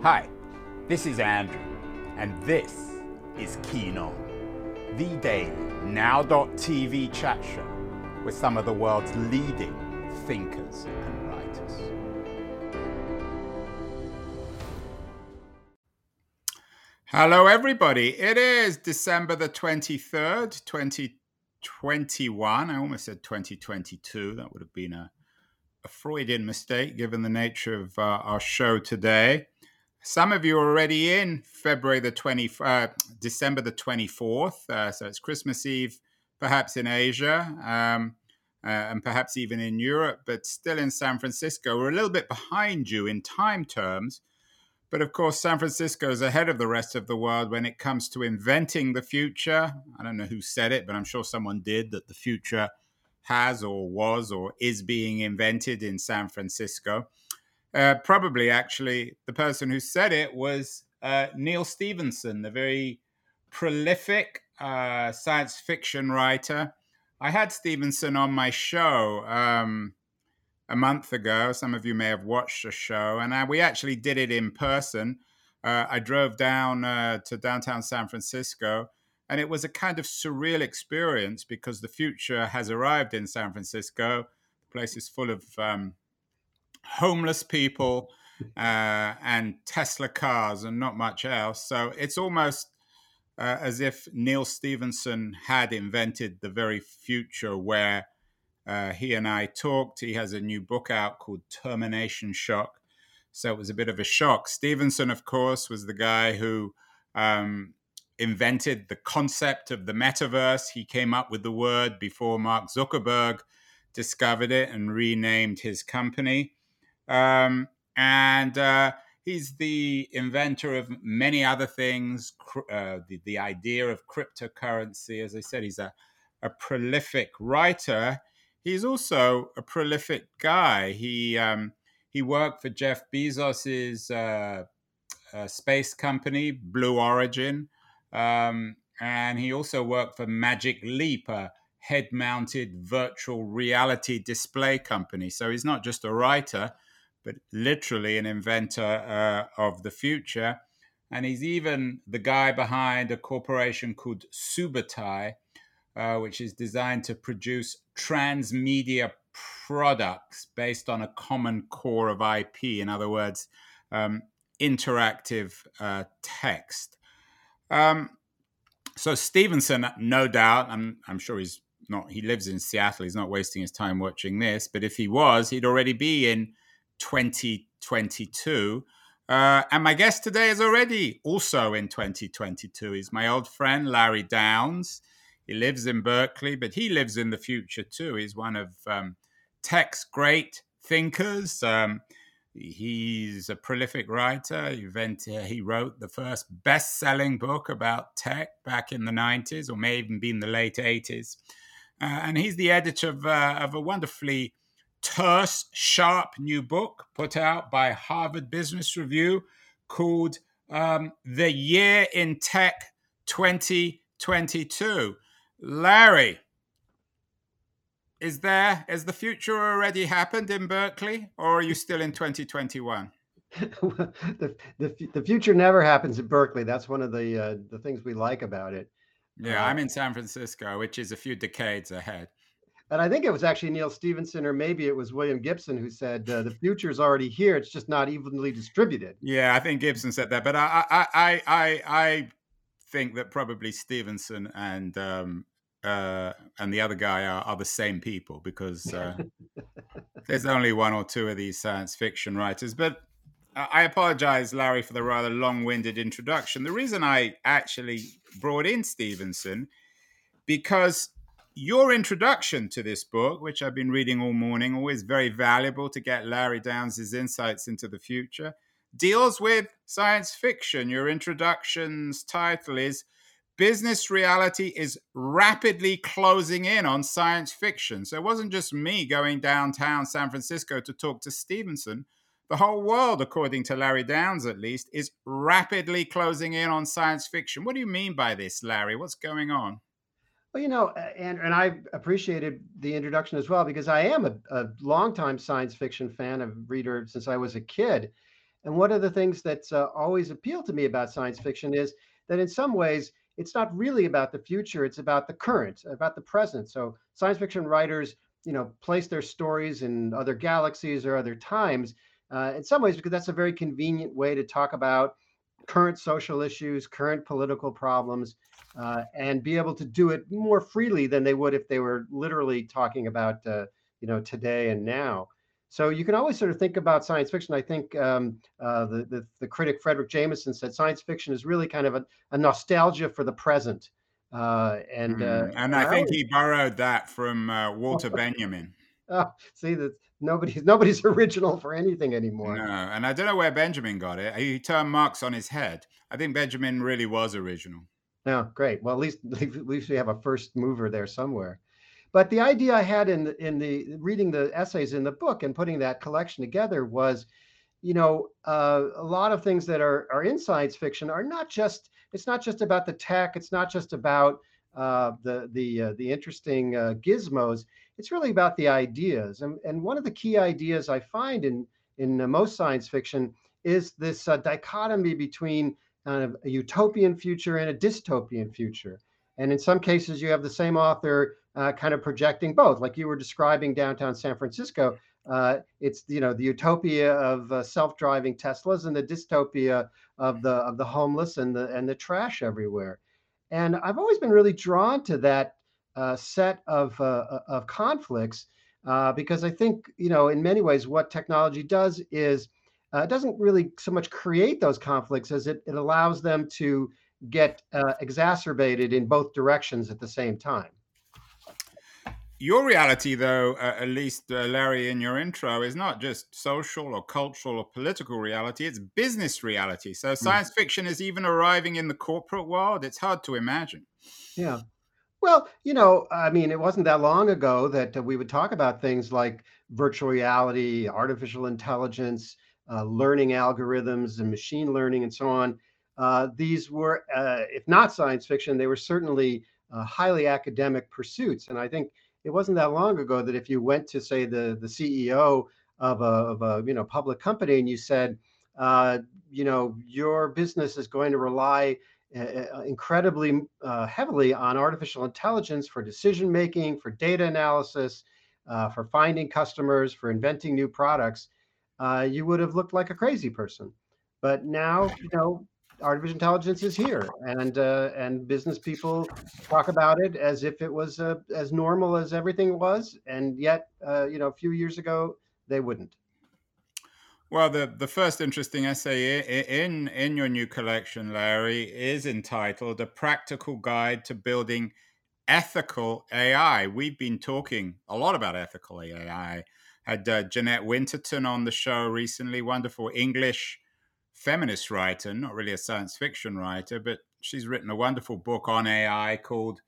Hi, this is Andrew, and this is Keen On, the daily now.tv chat show with some of the world's leading thinkers and writers. Hello, everybody. It is December the 23rd, 2021. I almost said 2022. That would have been a, a Freudian mistake given the nature of uh, our show today. Some of you are already in February the 20, uh, December the 24th. Uh, so it's Christmas Eve, perhaps in Asia. Um, uh, and perhaps even in Europe, but still in San Francisco. We're a little bit behind you in time terms, but of course, San Francisco is ahead of the rest of the world when it comes to inventing the future. I don't know who said it, but I'm sure someone did that the future has or was or is being invented in San Francisco. Uh, probably, actually, the person who said it was uh, Neal Stephenson, the very prolific uh, science fiction writer. I had Stephenson on my show. Um, a month ago. Some of you may have watched the show, and uh, we actually did it in person. Uh, I drove down to downtown San Francisco, and it was a kind of surreal experience because the future has arrived in San Francisco. The place is full of um, homeless people uh, and Tesla cars and not much else. So it's almost uh, as if Neal Stephenson had invented the very future where uh, he and I talked. He has a new book out called Termination Shock. So it was a bit of a shock. Stephenson, of course, was the guy who um, invented the concept of the metaverse. He came up with the word before Mark Zuckerberg discovered it and renamed his company. Um, and uh, he's the inventor of many other things, uh, the, the idea of cryptocurrency. As I said, he's a, a prolific writer he's also a prolific guy. He um, he worked for Jeff Bezos's uh, uh, space company, Blue Origin, um, and he also worked for Magic Leap, a head-mounted virtual reality display company. So he's not just a writer, but literally an inventor uh, of the future. And he's even the guy behind a corporation called Subutai, uh, which is designed to produce transmedia products based on a common core of IP. In other words, um, interactive uh, text. Um, so Stephenson, no doubt, I'm, I'm sure he's not. He lives in Seattle. He's not wasting his time watching this. But if he was, he'd already be in 2022. Uh, and my guest today is already also in 2022. He's my old friend Larry Downes. He lives in Berkeley, but he lives in the future too. He's one of um, tech's great thinkers. Um, he's a prolific writer. He wrote the first best selling book about tech back in the 90s, or may even be in the late 80s. Uh, and he's the editor of, uh, of a wonderfully terse, sharp new book put out by Harvard Business Review called um, The Year in Tech 2022. Larry, is there has the future already happened in Berkeley, or are you still in 2021? the, the the future never happens in Berkeley. That's one of the uh, the things we like about it. Yeah, uh, I'm in San Francisco, which is a few decades ahead. And I think it was actually Neal Stephenson or maybe it was William Gibson, who said uh, the future is already here. It's just not evenly distributed. Yeah, I think Gibson said that, but I I I I, I think that probably Stephenson and um, uh, and the other guy are, are the same people because uh, there's only one or two of these science fiction writers. But I apologize, Larry, for the rather long winded introduction. The reason I actually brought in Stephenson because your introduction to this book, which I've been reading all morning, always very valuable to get Larry Downes' insights into the future deals with science fiction. Your introduction's title is Business Reality is Rapidly Closing In on Science Fiction. So it wasn't just me going downtown San Francisco to talk to Stephenson. The whole world, according to Larry Downes at least, is rapidly closing in on science fiction. What do you mean by this, Larry? What's going on? Well, you know, and and I appreciated the introduction as well because I am a, a longtime science fiction fan, a reader since I was a kid. And one of the things that's uh, always appealed to me about science fiction is that in some ways it's not really about the future; it's about the current, about the present. So science fiction writers, you know, place their stories in other galaxies or other times. Uh, in some ways, because that's a very convenient way to talk about current social issues, current political problems, uh, and be able to do it more freely than they would if they were literally talking about uh, you know today and now. So you can always sort of think about science fiction. I think um, uh, the, the, the critic Fredric Jameson said science fiction is really kind of a, a nostalgia for the present. Uh, and mm, and I, I think always... he borrowed that from uh, Walter Benjamin. Oh, see that nobody's nobody's original for anything anymore. No, and I don't know where Benjamin got it. He turned Marx on his head. I think Benjamin really was original. Yeah, great. Well, at least at least we have a first mover there somewhere. But the idea I had in the, in the reading the essays in the book and putting that collection together was, you know, uh, a lot of things that are are in science fiction are not just it's not just about the tech. It's not just about uh, the the uh, the interesting uh, gizmos. It's really about the ideas. And and one of the key ideas I find in in most science fiction is this uh, dichotomy between kind of a utopian future and a dystopian future. And in some cases, you have the same author uh, kind of projecting both, like you were describing downtown San Francisco. Uh, it's you know the utopia of self-driving Teslas and the dystopia of the of the homeless and the and the trash everywhere. And I've always been really drawn to that uh, set of uh, uh, of conflicts because I think you know in many ways what technology does is it doesn't really so much create those conflicts as it, it allows them to get exacerbated in both directions at the same time. Your reality, though, uh, at least uh, Larry, in your intro, is not just social or cultural or political reality, it's business reality. So hmm. science mm. fiction is even arriving in the corporate world. It's hard to imagine. Yeah. Well, you know, I mean, it wasn't that long ago that uh, we would talk about things like virtual reality, artificial intelligence, uh, learning algorithms, and machine learning, and so on. Uh, these were, uh, if not science fiction, they were certainly highly academic pursuits. And I think it wasn't that long ago that if you went to say the the CEO of a, of a you know public company and you said, uh, you know, your business is going to rely uh, incredibly uh, heavily on artificial intelligence for decision making, for data analysis, uh, for finding customers, for inventing new products, uh, you would have looked like a crazy person. But now, you know, artificial intelligence is here, and uh, and business people talk about it as if it was uh, as normal as everything was, and yet, uh, you know, a few years ago they wouldn't. Well, the, the first interesting essay in in your new collection, Larry, is entitled "A Practical Guide to Building Ethical AI." We've been talking a lot about ethical AI. Had uh, Jeanette Winterson on the show recently. Wonderful English feminist writer, not really a science fiction writer, but she's written a wonderful book on AI called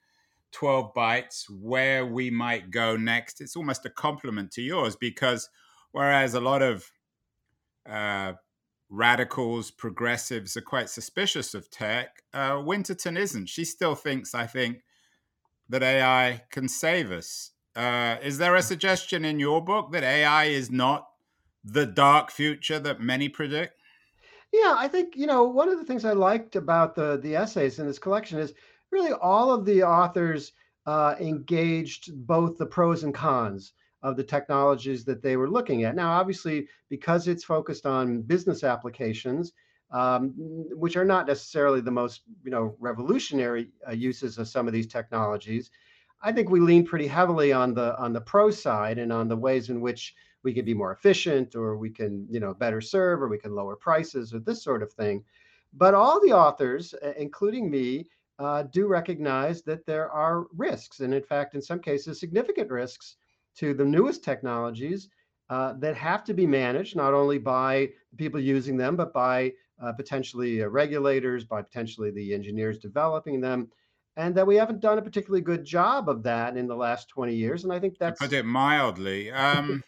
12 Bytes Where We Might Go Next. It's almost a compliment to yours because whereas a lot of uh, radicals, progressives are quite suspicious of tech, uh, Winterson isn't. She still thinks, I think, that AI can save us. Uh, is there a suggestion in your book that AI is not the dark future that many predict? Yeah, I think, you know, one of the things I liked about the the essays in this collection is really all of the authors uh, engaged both the pros and cons of the technologies that they were looking at. Now, obviously, because it's focused on business applications, um, which are not necessarily the most, you know, revolutionary uh, uses of some of these technologies, I think we lean pretty heavily on the on the pro side and on the ways in which we can be more efficient or we can you know better serve or we can lower prices or this sort of thing. But all the authors including me uh, do recognize that there are risks and in fact in some cases significant risks to the newest technologies uh, that have to be managed not only by people using them but by uh, potentially uh, regulators by potentially the engineers developing them and that we haven't done a particularly good job of that in the last 20 years. And I think that's to put it mildly. Um,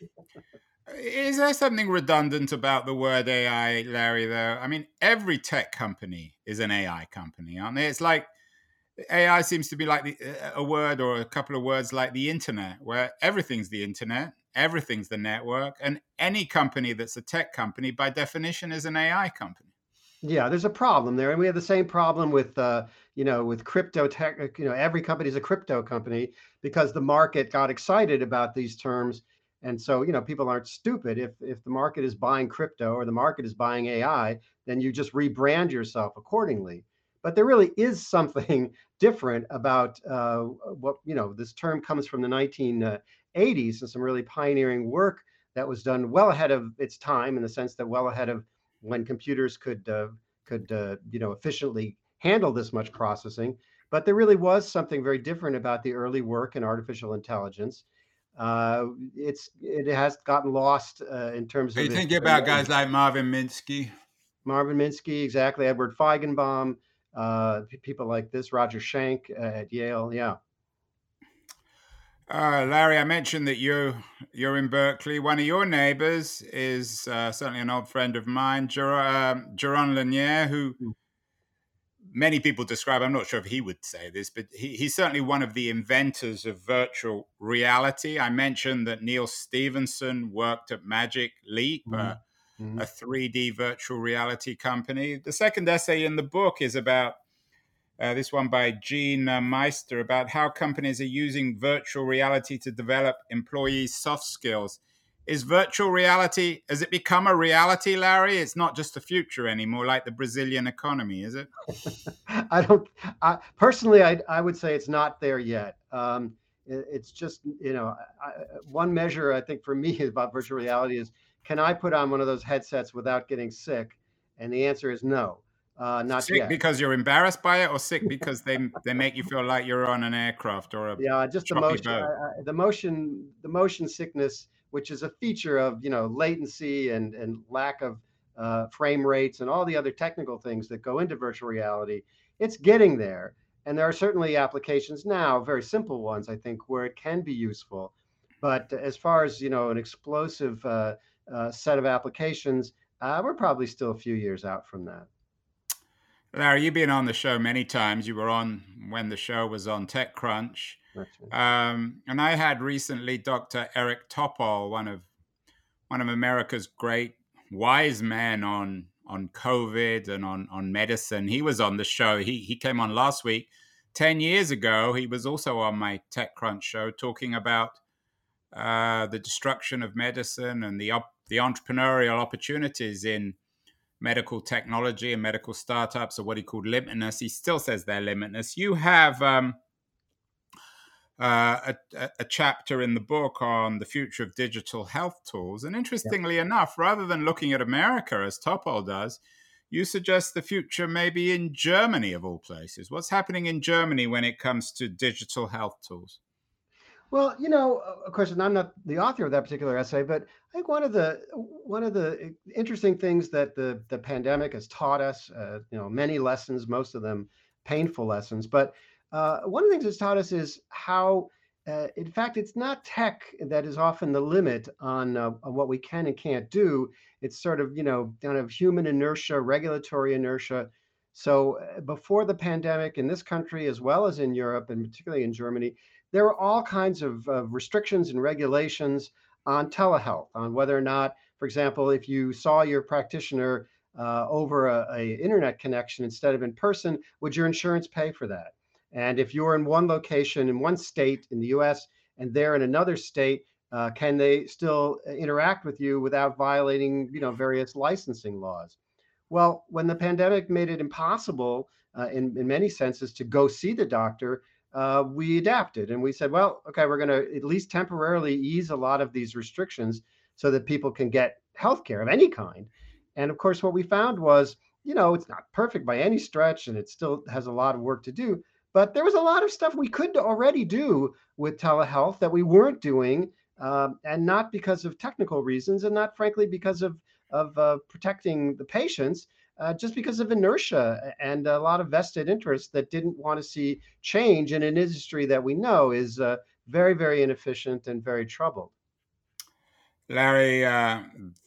is there something redundant about the word AI, Larry? Though I mean, every tech company is an AI company, aren't they? It's like AI seems to be like the, a word or a couple of words like the internet, where everything's the internet. everything's the network. And any company that's a tech company, by definition, is an AI company. Yeah, there's a problem there, and we have the same problem with, uh, you know, with crypto tech. You know, every company is a crypto company because the market got excited about these terms, and so you know, people aren't stupid. If if the market is buying crypto or the market is buying AI, then you just rebrand yourself accordingly. But there really is something different about uh, what you know. This term comes from the 1980s and some really pioneering work that was done well ahead of its time in the sense that well ahead of when computers could uh, could uh, you know efficiently handle this much processing. But there really was something very different about the early work in artificial intelligence. Uh, it's it has gotten lost uh, in terms of. You thinking about guys like Marvin Minsky. Marvin Minsky, exactly. Edward Feigenbaum, uh, people like this, Roger Schank at Yale. Yeah. Uh, Larry, I mentioned that you you're in Berkeley. One of your neighbors is uh, certainly an old friend of mine, Jaron, um, Lanier, who hmm. Many people describe. I'm not sure if he would say this, but he, he's certainly one of the inventors of virtual reality. I mentioned that Neal Stephenson worked at Magic Leap. Mm-hmm. Uh, mm-hmm. a 3D virtual reality company. The second essay in the book is about uh, this one by Jeanne uh, Meister about how companies are using virtual reality to develop employees' soft skills. Is virtual reality, has it become a reality, Larry? It's not just the future anymore, like the Brazilian economy, is it? I don't, I, personally, I, I would say it's not there yet. Um, it, it's just, you know, I, one measure I think for me about virtual reality is can I put on one of those headsets without getting sick? And the answer is no. Uh, not sick yet. because you're embarrassed by it, or sick because they they make you feel like you're on an aircraft or a yeah, just the motion, uh, the motion, the motion sickness, which is a feature of you know latency and and lack of uh, frame rates and all the other technical things that go into virtual reality. It's getting there, and there are certainly applications now, very simple ones, I think, where it can be useful. But as far as you know, an explosive uh, uh, set of applications, uh, we're probably still a few years out from that. Larry, you've been on the show many times. You were on when the show was on TechCrunch. Um, and I had recently Dr. Eric Topol, one of one of America's great wise men on on COVID and on on medicine. He was on the show. He he came on last week. Ten years ago, he was also on my TechCrunch show talking about uh, the destruction of medicine and the op- the entrepreneurial opportunities in medical technology and medical startups or what he called limitless. He still says they're limitless. You have um, uh, a, a, chapter in the book on the future of digital health tools. And interestingly yeah. enough, rather than looking at America as Topol does, you suggest the future may be in Germany of all places. What's happening in Germany when it comes to digital health tools? Well, you know, of course, and I'm not the author of that particular essay, but I think one of the one of the interesting things that the the pandemic has taught us, uh, you know, many lessons, most of them painful lessons, but uh, one of the things it's taught us is how, uh, in fact, it's not tech that is often the limit on, uh, on what we can and can't do. It's sort of you know kind of human inertia, regulatory inertia. So uh, before the pandemic in this country, as well as in Europe, and particularly in Germany, there were all kinds of, restrictions and regulations on telehealth, on whether or not, for example, if you saw your practitioner uh, over a, a, internet connection instead of in person, would your insurance pay for that? And if you're in one location in one state in the U.S. and they're in another state, uh, can they still interact with you without violating, you know, various licensing laws? Well, when the pandemic made it impossible, uh, in, in many senses, to go see the doctor, uh, we adapted and we said, well, okay, we're going to at least temporarily ease a lot of these restrictions so that people can get healthcare of any kind. And of course, what we found was, you know, it's not perfect by any stretch and it still has a lot of work to do. But there was a lot of stuff we could already do with telehealth that we weren't doing, um, and not because of technical reasons, and not frankly because of of uh, protecting the patients, uh, just because of inertia and a lot of vested interests that didn't want to see change in an industry that we know is uh, very, very inefficient and very troubled. Larry, uh,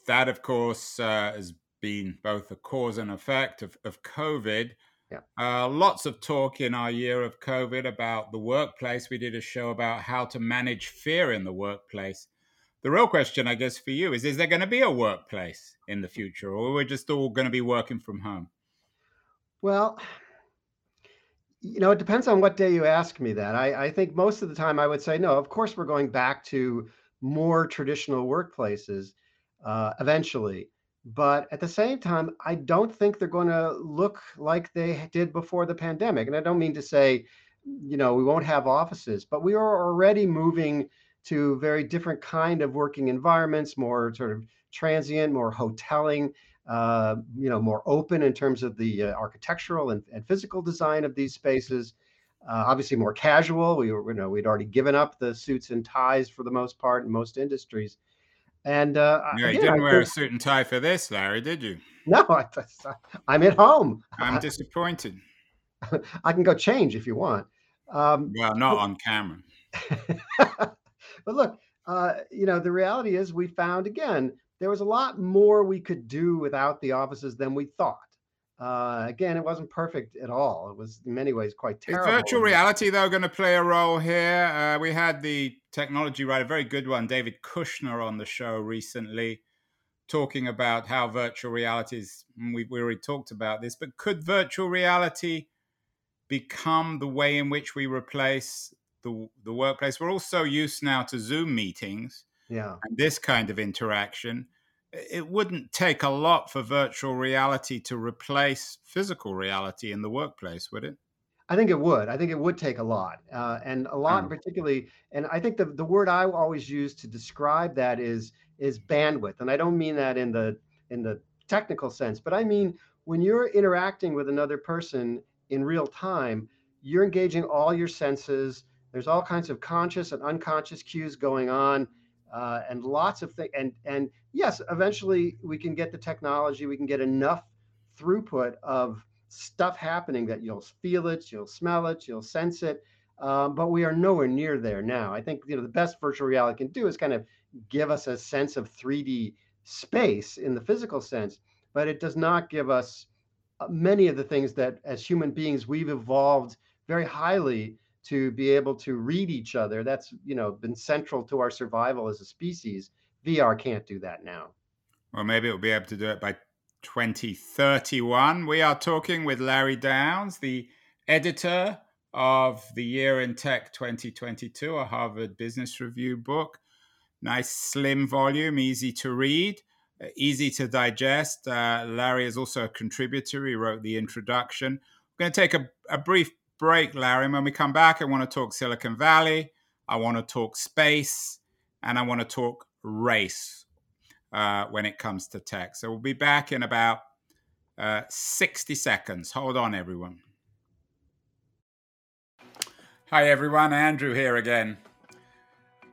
that of course uh, has been both a cause and effect of, of COVID. Yeah. Uh, lots of talk in our year of COVID about the workplace. We did a show about how to manage fear in the workplace. the real question, I guess, for you is: Is there going to be a workplace in the future, or we're just all going to be working from home? Well, you know, it depends on what day you ask me that. I, I think most of the time I would say no. Of course, we're going back to more traditional workplaces uh, eventually. But at the same time, I don't think they're going to look like they did before the pandemic. And I don't mean to say, you know, we won't have offices, but we are already moving to very different kind of working environments, more sort of transient, more hoteling, uh, you know, more open in terms of the uh, architectural and, and, physical design of these spaces. Uh, obviously, more casual. We were, you know, we'd already given up the suits and ties for the most part in most industries. And uh, yeah, you didn't wear think, a suit and tie for this, Larry, did you? No, I, am at home. I'm disappointed. I can go change if you want. Um, well, not but, on camera. but look, uh, you know, the reality is we found again there was a lot more we could do without the offices than we thought. Uh, again, it wasn't perfect at all. It was in many ways quite terrible. Is virtual reality, though, going to play a role here? Uh, we had the technology writer, a very good one, David Kushner, on the show recently, talking about how virtual reality is. We, we already talked about this, but could virtual reality become the way in which we replace the, the workplace? We're all so used now to Zoom meetings yeah. and this kind of interaction it wouldn't take a lot for virtual reality to replace physical reality in the workplace, would it? I think it would. I think it would take a lot, uh, and a lot, oh. particularly. And I think the the word I always use to describe that is is bandwidth, and I don't mean that in the in the technical sense, but I mean when you're interacting with another person in real time, you're engaging all your senses. There's all kinds of conscious and unconscious cues going on uh, and lots of things. And and yes, eventually we can get the technology. We can get enough throughput of stuff happening that you'll feel it, you'll smell it, you'll sense it. Um, but we are nowhere near there now. I think you know the best virtual reality can do is kind of give us a sense of 3D space in the physical sense, but it does not give us uh, many of the things that as human beings we've evolved very highly to be able to read each other. That's you know been central to our survival as a species. VR can't do that now. Well, maybe it'll be able to do it by 2031. We are talking with Larry Downes, the editor of the Year in Tech 2022, a Harvard Business Review book. Nice slim volume, easy to read, uh, easy to digest. Uh, Larry is also a contributor. He wrote the introduction. We're going to take a, a brief break, Larry. When we come back, I want to talk Silicon Valley, I want to talk space, and I want to talk race uh, when it comes to tech. So we'll be back in about uh, 60 seconds. Hold on, everyone. Hi, everyone. Andrew here again.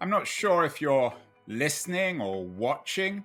I'm not sure if you're listening or watching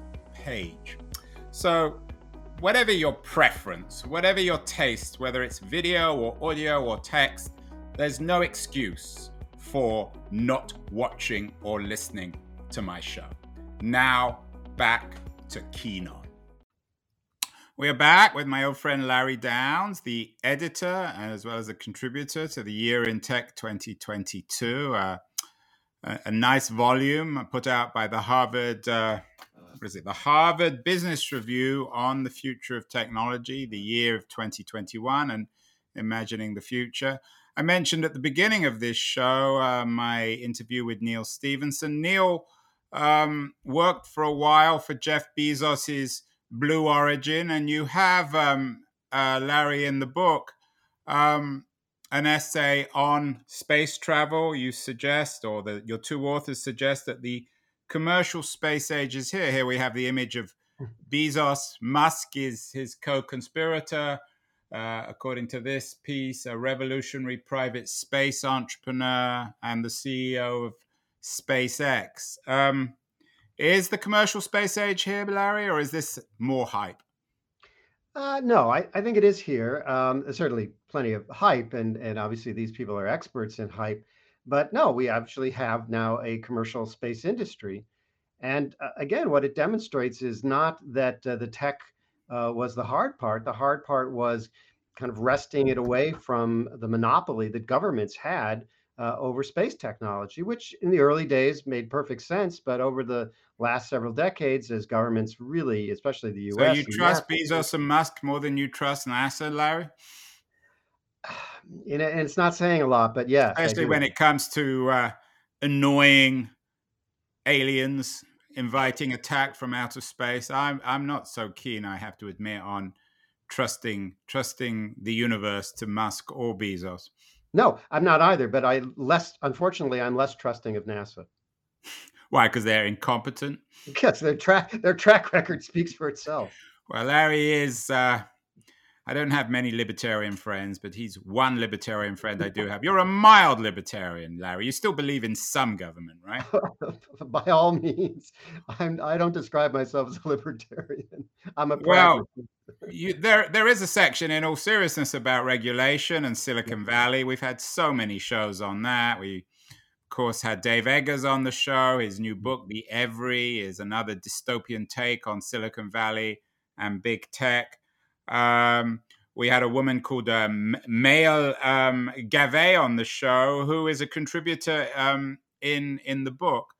page. So, whatever your preference, whatever your taste, whether it's video or audio or text, there's no excuse for not watching or listening to my show. Now, back to Keen On. We are back with my old friend Larry Downes, the editor and as well as a contributor to the Year in Tech 2022. Uh, a, a, nice volume put out by the Harvard, uh, what is it, the Harvard Business Review on the future of technology, the year of 2021, and imagining the future. I mentioned at the beginning of this show uh, my interview with Neal Stephenson. Neal um, worked for a while for Jeff Bezos's Blue Origin, and you have um, uh, Larry in the book um, an essay on space travel. You suggest, or your two authors suggest, that the commercial space age is here. Here we have the image of Bezos. Musk is his co-conspirator. Uh, according to this piece, a revolutionary private space entrepreneur and the CEO of SpaceX. Um, is the commercial space age here, Larry, or is this more hype? Uh, no, I, I think it is here. Um, there's certainly plenty of hype, and and obviously these people are experts in hype. But no, we actually have now a commercial space industry, and uh, again, what it demonstrates is not that uh, the tech uh, was the hard part. The hard part was kind of wresting it away from the monopoly that governments had uh, over space technology, which in the early days made perfect sense. But over the last several decades, as governments really, especially the U.S., so you trust Bezos and Musk more than you trust NASA, Larry? and it's not saying a lot, but yeah, especially when it comes to uh, annoying aliens inviting attack from outer space. I'm I'm not so keen, I have to admit, on trusting trusting the universe to Musk or Bezos. No, I'm not either. But I less, unfortunately, I'm less trusting of NASA. Why? Because they're incompetent. Yes, their track their track record speaks for itself. Well, Larry is. Uh, I don't have many libertarian friends, but he's one libertarian friend I do have. You're a mild libertarian, Larry. You still believe in some government, right? By all means, I'm. I don't describe myself as a libertarian. I'm a well. You, there, there is a section in all seriousness about regulation and Silicon Valley. We've had so many shows on that. We, of course, had Dave Eggers on the show. His new mm-hmm. book, The Every, is another dystopian take on Silicon Valley and big tech. Um, we had a woman called um, Maëlle um, Gavet on the show, who is a contributor um, in in the book.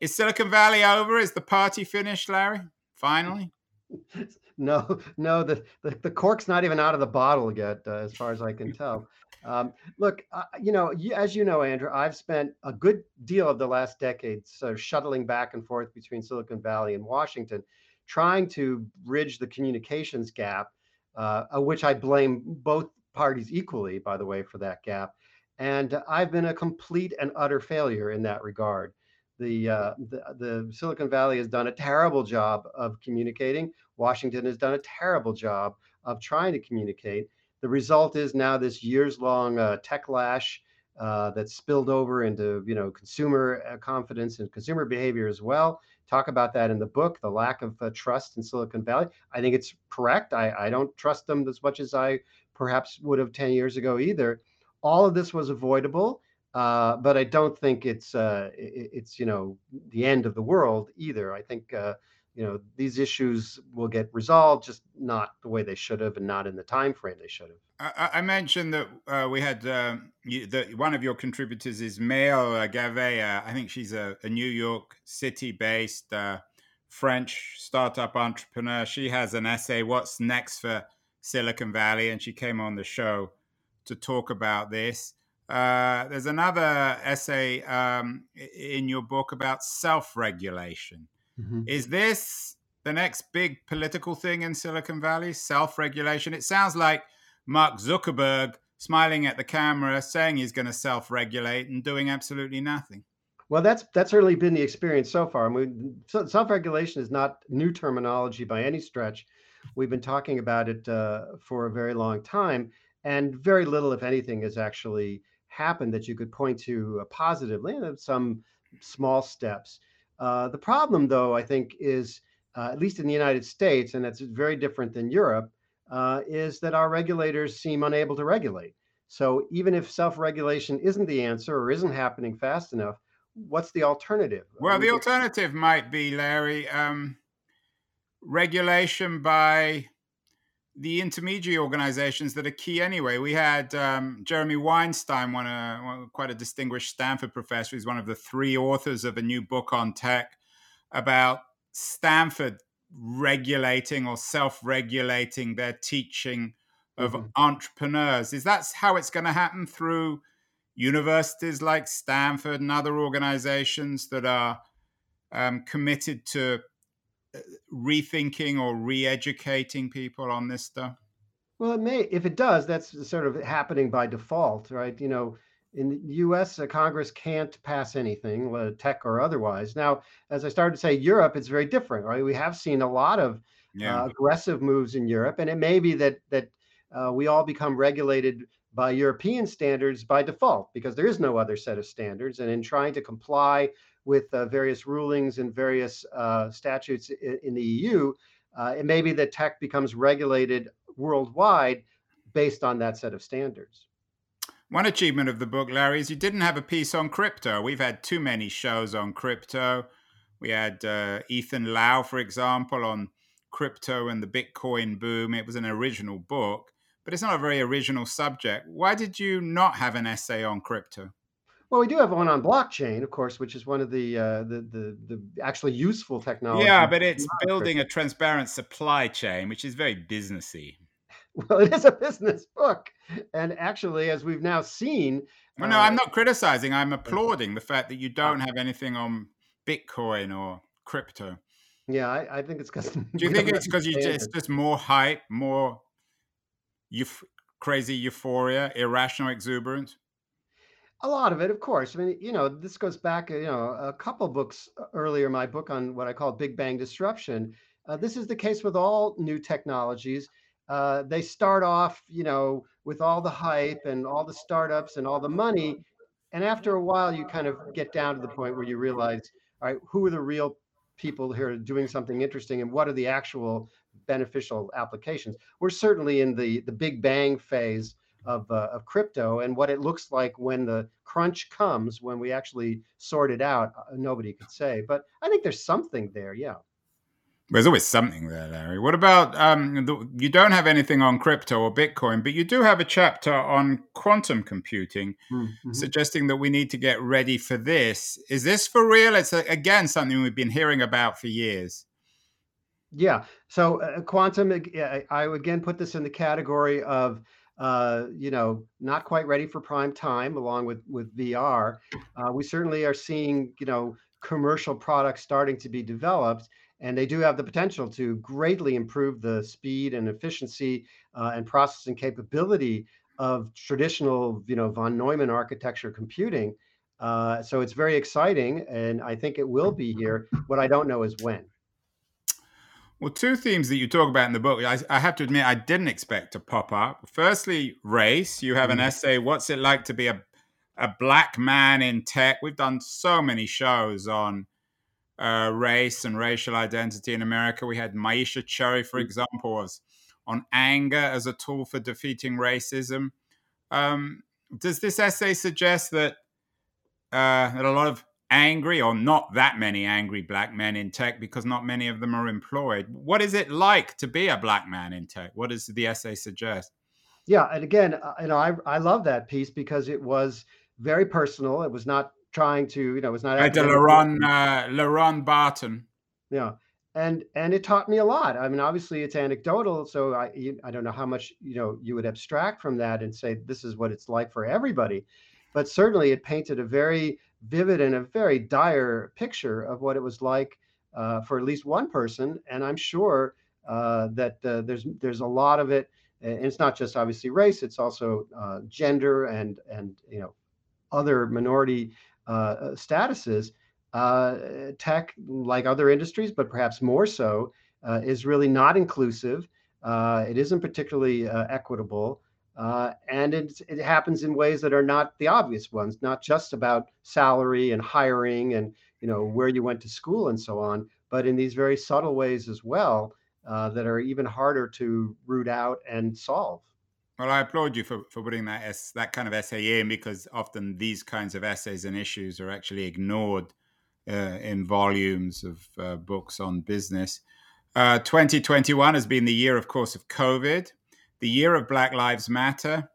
Is Silicon Valley over? Is the party finished, Larry? Finally? no, no. The, the, the cork's not even out of the bottle yet, uh, as far as I can tell. Um, look, uh, you know, you, as you know, Andrew, I've spent a good deal of the last decade so shuttling back and forth between Silicon Valley and Washington, trying to bridge the communications gap, uh, which I blame both parties equally, by the way, for that gap. And I've been a complete and utter failure in that regard. The, uh, the, the Silicon Valley has done a terrible job of communicating. Washington has done a terrible job of trying to communicate. The result is now this years-long uh, techlash uh, that's spilled over into you know consumer uh, confidence and consumer behavior as well. Talk about that in the book, the lack of uh, trust in Silicon Valley. I think it's correct. I, I don't trust them as much as I perhaps would have 10 years ago either. All of this was avoidable, uh, but I don't think it's uh, it, it's you know the end of the world either. I think uh, you know these issues will get resolved just not the way they should have and not in the time frame they should have. I, I mentioned that uh, we had um, you, the, one of your contributors is Maëlle uh, i think she's a, a new york city based uh, french startup entrepreneur. She has an essay what's next for silicon valley? And she came on the show to talk about this. Uh, there's another essay um, in your book about self-regulation Mm-hmm. Is this the next big political thing in Silicon Valley? Self regulation? It sounds like Mark Zuckerberg smiling at the camera, saying he's going to self regulate and doing absolutely nothing. Well, that's that's certainly been the experience so far. I mean, self-regulation is not new terminology by any stretch. We've been talking about it uh, for a very long time, and very little, if anything, has actually happened that you could point to positively. Some small steps. Uh, the problem, though, I think, is uh, at least in the United States, and it's very different than Europe, uh, is that our regulators seem unable to regulate. So even if self regulation isn't the answer or isn't happening fast enough, what's the alternative? Well, the alternative might be, Larry, um, regulation by the intermediary organizations that are key anyway. We had um, Jeremy Weinstein, one, uh, one, quite a distinguished Stanford professor. He's one of the three authors of a new book on tech about Stanford regulating or self-regulating their teaching of mm-hmm. entrepreneurs. Is that how it's going to happen through universities like Stanford and other organizations that are um, committed to rethinking or re-educating people on this stuff? Well, it may. If it does, that's sort of happening by default, right? You know, in the U.S., uh, Congress can't pass anything, uh, tech or otherwise. Now, as I started to say, Europe, it's very different, right? We have seen a lot of yeah. uh, aggressive moves in Europe, and it may be that that uh, we all become regulated by European standards by default because there is no other set of standards. And in trying to comply with uh, various rulings and various uh, statutes in, in, the EU, uh, it may be that tech becomes regulated worldwide based on that set of standards. One achievement of the book, Larry, is you didn't have a piece on crypto. We've had too many shows on crypto. We had uh, Ethan Lou, for example, on crypto and the Bitcoin boom. It was an original book, but it's not a very original subject. Why did you not have an essay on crypto? Well, we do have one on blockchain, of course, which is one of the uh, the, the, the actually useful technology. Yeah, but it's building a transparent supply chain, which is very businessy. Well, it is a business book, and actually, as we've now seen. Well, no, uh, I'm not criticizing. I'm applauding the fact that you don't have anything on Bitcoin or crypto. Yeah, I, I think it's because. Do you think it's because you just just more hype, more euf- crazy euphoria, irrational exuberance? A lot of it, of course. I mean, you know, this goes back, you know, a couple books uh, earlier. My book on what I call Big Bang disruption. Uh, this is the case with all new technologies. Uh, they start off, you know, with all the hype and all the startups and all the money, and after a while, you kind of get down to the point where you realize, all right, who are the real people here doing something interesting, and what are the actual beneficial applications? We're certainly in the the Big Bang phase of, uh, of crypto and what it looks like when the crunch comes, when we actually sort it out, uh, nobody could say. But I think there's something there, yeah. There's always something there, Larry. What about um, the, you don't have anything on crypto or Bitcoin, but you do have a chapter on quantum computing, mm-hmm. suggesting that we need to get ready for this. Is this for real? It's again something we've been hearing about for years. Yeah. So uh, quantum, I would again put this in the category of uh, you know, not quite ready for prime time, along with with VR. Uh, we certainly are seeing, you know, commercial products starting to be developed, and they do have the potential to greatly improve the speed and efficiency uh, and processing capability of traditional, you know, von Neumann architecture computing. Uh, so it's very exciting, and I think it will be here. What I don't know is when. Well, two themes that you talk about in the book, I, I, have to admit, I didn't expect to pop up. Firstly, race. You have an mm. essay, What's It Like to Be a, a Black Man in Tech? We've done so many shows on uh, race and racial identity in America. We had Myisha Cherry, for mm. example, was on anger as a tool for defeating racism. Um, does this essay suggest that, uh, that a lot of angry or not that many angry black men in tech because not many of them are employed. What is it like to be a black man in tech? What does the essay suggest? Yeah, and again, uh, you know, I I love that piece because it was very personal. It was not trying to, you know, it was not. Right, Laron uh, Laron Barton. Yeah, and and it taught me a lot. I mean, obviously it's anecdotal, so I I don't know how much you know you would abstract from that and say this is what it's like for everybody, but certainly it painted a very vivid and a very dire picture of what it was like uh, for at least one person. And I'm sure uh, that uh, there's there's a lot of it. And it's not just obviously race; it's also uh, gender and and you know other minority uh, statuses. tech, like other industries, but perhaps more so, is really not inclusive. it isn't particularly equitable. Uh, and it, it happens in ways that are not the obvious ones, not just about salary and hiring and you know where you went to school and so on, but in these very subtle ways as well uh, that are even harder to root out and solve. Well, I applaud you for, for putting that es- that kind of essay in because often these kinds of essays and issues are actually ignored uh, in volumes of uh, books on business. Uh, 2021 has been the year, of course, of COVID, the year of Black Lives Matter,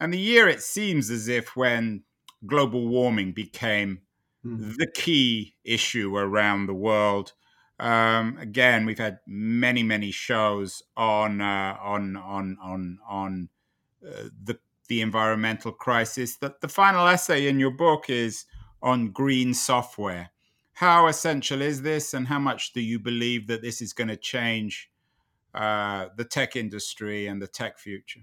and the year it seems as if when global warming became mm-hmm. the key issue around the world. Um, again, we've had many, many shows on uh, on on on on uh, the the environmental crisis. The, the final essay in your book is on green software. How essential is this, and how much do you believe that this is going to change uh, the tech industry and the tech future?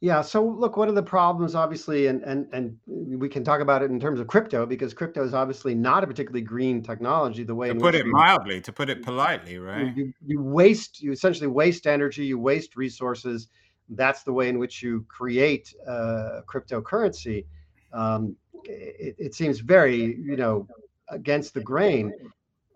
Yeah. So look, one of the problems, obviously, and and and we can talk about it in terms of crypto because crypto is obviously not a particularly green technology. The way to put it you, mildly, to put it politely, right? You, you waste, you essentially waste energy, you waste resources. That's the way in which you create uh, cryptocurrency. Um, it, it seems very, you know, against the grain.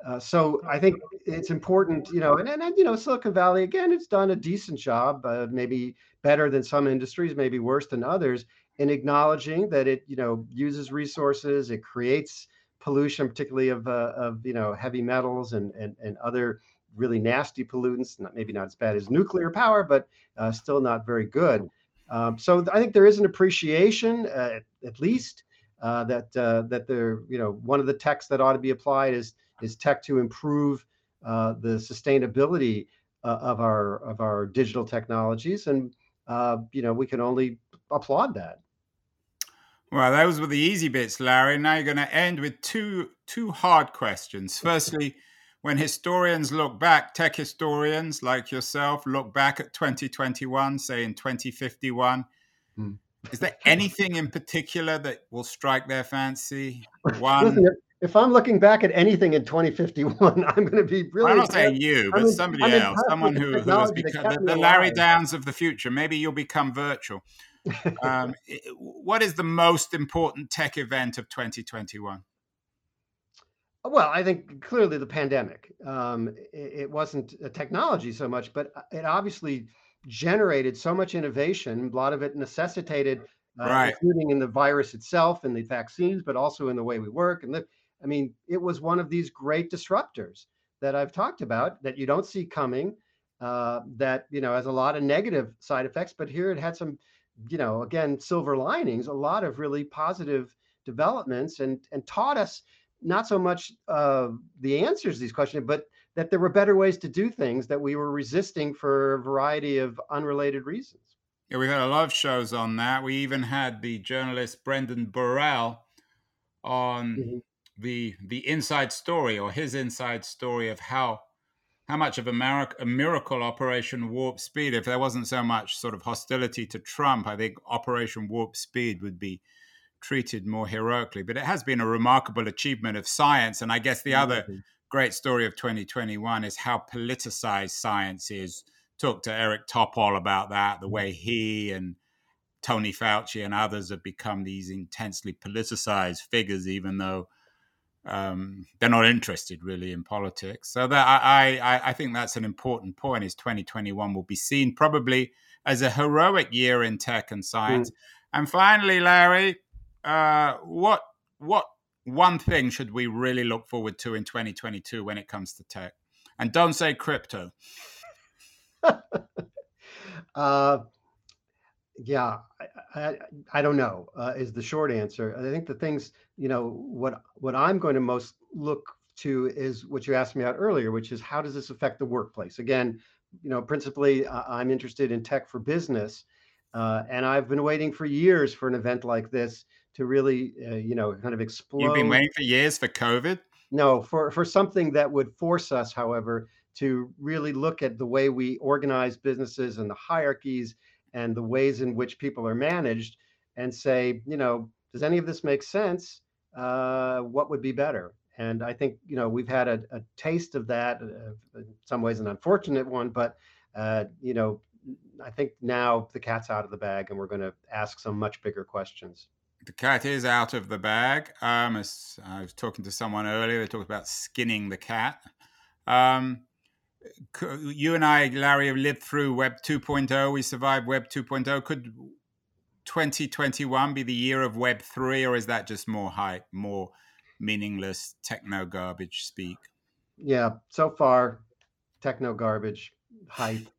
Uh, so I think it's important, you know, and, and, and, you know, Silicon Valley again, it's done a decent job, uh, maybe better than some industries, maybe worse than others, in acknowledging that it, you know, uses resources, it creates pollution, particularly of, uh, of you know, heavy metals and and, and other really nasty pollutants. Not, maybe not as bad as nuclear power, but uh, still not very good. Um, so I think there is an appreciation, uh, at least, uh, that that there, you know, one of the texts that ought to be applied is is tech to improve uh, the sustainability uh, of our of our digital technologies, and uh, you know we can only applaud that. Well, those were the easy bits, Larry. Now you're going to end with two two hard questions. Firstly, when historians look back, tech historians like yourself look back at 2021, say in 2051. Hmm. Is there anything in particular that will strike their fancy? One, Listen, if I'm looking back at anything in 2051, I'm going to be really. I'm not saying you, but I'm somebody in, else, someone who, who has become the, the Larry Downes of the future. Maybe you'll become virtual. um, what is the most important tech event of 2021? Well, I think clearly the pandemic. Um, it, it, wasn't a technology so much, but it obviously generated so much innovation. A lot of it necessitated, uh, right. including in the virus itself and the vaccines, but also in the way we work and live I mean, it was one of these great disruptors that I've talked about that you don't see coming, uh, that, you know, has a lot of negative side effects, but here it had some, you know, again, silver linings, a lot of really positive developments and, and taught us not so much uh, the answers to these questions, but that there were better ways to do things that we were resisting for a variety of unrelated reasons. Yeah, we had a lot of shows on that. We even had the journalist Brendan Borrell on mm-hmm the the inside story or his inside story of how how much of a, mar- a miracle Operation Warp Speed. If there wasn't so much sort of hostility to Trump, I think Operation Warp Speed would be treated more heroically. But it has been a remarkable achievement of science. And I guess the other great story of 2021 is how politicized science is. Talk to Eric Topol about that, the way mm-hmm. he and Tony Fauci and others have become these intensely politicized figures, even though um, they're not interested really in politics. So that I, I, I think that's an important point. Is 2021 will be seen probably as a heroic year in tech and science. Mm. And finally, Larry, uh, what what one thing should we really look forward to in 2022 when it comes to tech? And don't say crypto. uh, yeah, I, I, don't know uh, is the short answer. I think the things, you know, what what I'm going to most look to is what you asked me about earlier, which is how does this affect the workplace? Again, you know, principally uh, I'm interested in tech for business, uh, and I've been waiting for years for an event like this to really, uh, you know, kind of explode. You've been waiting for years for COVID. No, for for something that would force us, however, to really look at the way we organize businesses and the hierarchies and the ways in which people are managed and say, you know, does any of this make sense? Uh, what would be better? And I think, you know, we've had a, a taste of that, uh, in some ways an unfortunate one, but, uh, you know, I think now the cat's out of the bag and we're going to ask some much bigger questions. The cat is out of the bag. Um, I was talking to someone earlier, they talked about skinning the cat. Um, you and I, Larry, have lived through Web 2.0. We survived Web 2.0. Could 2021 be the year of Web 3, or is that just more hype, more meaningless techno garbage speak? Yeah, so far, techno garbage, hype.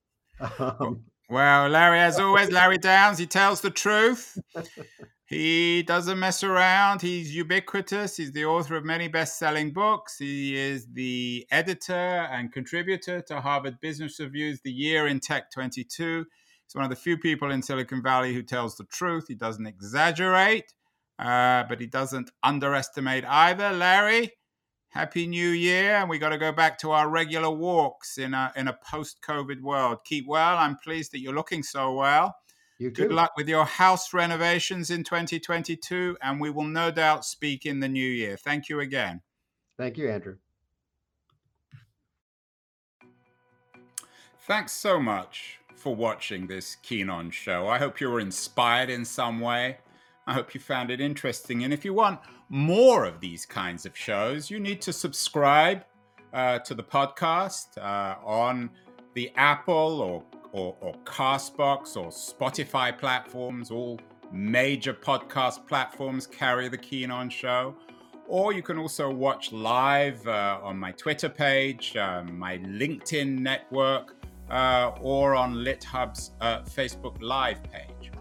Um, well, Larry, as always, Larry Downes, he tells the truth. He doesn't mess around. He's ubiquitous. He's the author of many best selling books. He is the editor and contributor to Harvard Business Review's The Year in Tech 22. He's one of the few people in Silicon Valley who tells the truth. He doesn't exaggerate, uh, but he doesn't underestimate either. Larry, Happy New Year. And we got to go back to our regular walks in a, in a post COVID world. Keep well. I'm pleased that you're looking so well. You Good luck with your house renovations in 2022, and we will no doubt speak in the new year. Thank you again. Thank you, Andrew. Thanks so much for watching this Keen On show. I hope you were inspired in some way. I hope you found it interesting. And if you want more of these kinds of shows, you need to subscribe uh, to the podcast uh, on the Apple or or, or Castbox or Spotify platforms, all major podcast platforms carry the Keen On Show. Or you can also watch live uh, on my Twitter page, uh, my LinkedIn network, uh, or on LitHub's uh, Facebook Live page.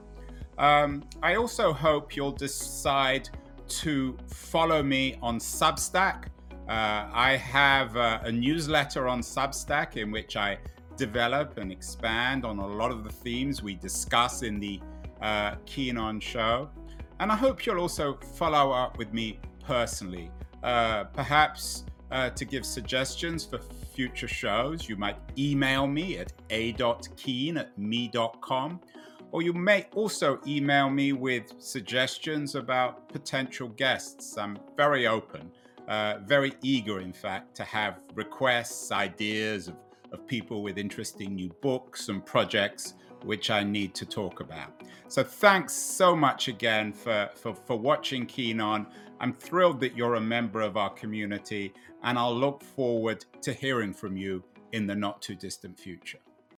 Um, I also hope you'll decide to follow me on Substack. Uh, I have uh, a newsletter on Substack in which I develop and expand on a lot of the themes we discuss in the uh, Keen On show. And I hope you'll also follow up with me personally, uh, perhaps uh, to give suggestions for future shows. You might email me at a.keen at me.com, or you may also email me with suggestions about potential guests. I'm very open, uh, very eager, in fact, to have requests, ideas of of people with interesting new books and projects which I need to talk about. So thanks so much again for, for, for watching Keen On. I'm thrilled that you're a member of our community, and I'll look forward to hearing from you in the not too distant future.